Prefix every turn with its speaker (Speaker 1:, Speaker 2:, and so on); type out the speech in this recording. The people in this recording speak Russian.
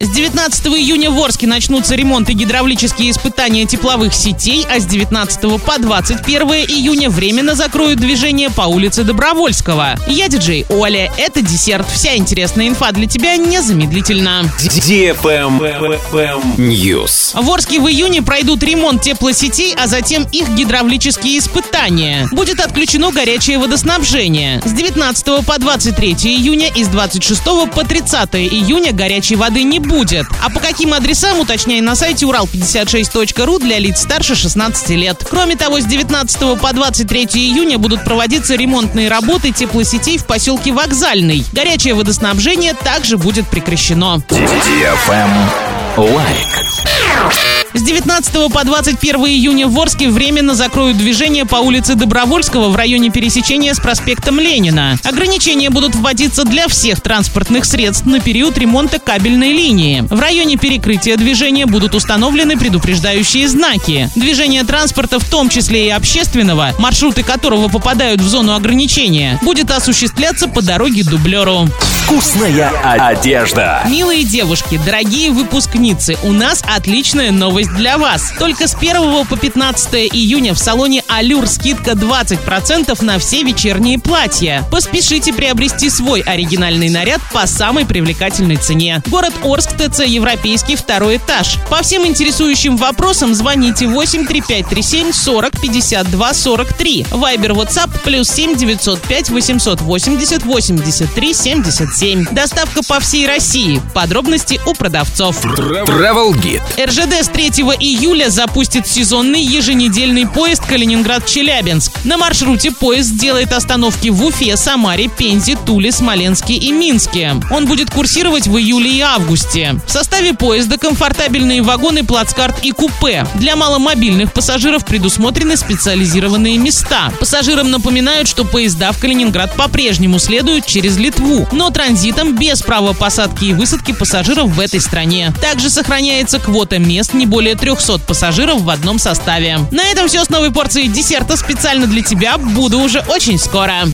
Speaker 1: С 19 июня в Орске начнутся ремонт и гидравлические испытания тепловых сетей, а с 19 по 21 июня временно закроют движение по улице Добровольского. Я диджей Оля, это десерт. Вся интересная инфа для тебя незамедлительно.
Speaker 2: News.
Speaker 1: В Орске в июне пройдут ремонт теплосетей, а затем их гидравлические испытания. Будет отключено горячее водоснабжение. С 19 по 23 июня и с 26 по 30 июня горячей воды не будет. А по каким адресам, уточняй на сайте урал56.ру для лиц старше 16 лет. Кроме того, с 19 по 23 июня будут проводиться ремонтные работы теплосетей в поселке Вокзальный. Горячее водоснабжение также будет прекращено.
Speaker 2: Лайк.
Speaker 1: С 19 по 21 июня в Орске временно закроют движение по улице Добровольского в районе пересечения с проспектом Ленина. Ограничения будут вводиться для всех транспортных средств на период ремонта кабельной линии. В районе перекрытия движения будут установлены предупреждающие знаки. Движение транспорта, в том числе и общественного, маршруты которого попадают в зону ограничения, будет осуществляться по дороге дублеру.
Speaker 2: Вкусная одежда.
Speaker 1: Милые девушки, дорогие выпускницы, у нас отличная новость для вас. Только с 1 по 15 июня в салоне Алюр скидка 20% на все вечерние платья. Поспешите приобрести свой оригинальный наряд по самой привлекательной цене. Город Орск, ТЦ Европейский, второй этаж. По всем интересующим вопросам звоните 83537 40 52 43. Вайбер, WhatsApp плюс 7 905 880 83 77. Доставка по всей России. Подробности у продавцов.
Speaker 2: Travel Guide.
Speaker 1: РЖД с 3 июля запустит сезонный еженедельный поезд Калининград-Челябинск. На маршруте поезд сделает остановки в Уфе, Самаре, Пензе, Туле, Смоленске и Минске. Он будет курсировать в июле и августе. В составе поезда комфортабельные вагоны, плацкарт и купе. Для маломобильных пассажиров предусмотрены специализированные места. Пассажирам напоминают, что поезда в Калининград по-прежнему следуют через Литву, но транзитом без права посадки и высадки пассажиров в этой стране. Также сохраняется квота мест не более 300 пассажиров в одном составе. На этом все с новой порцией десерта специально для тебя. Буду уже очень скоро.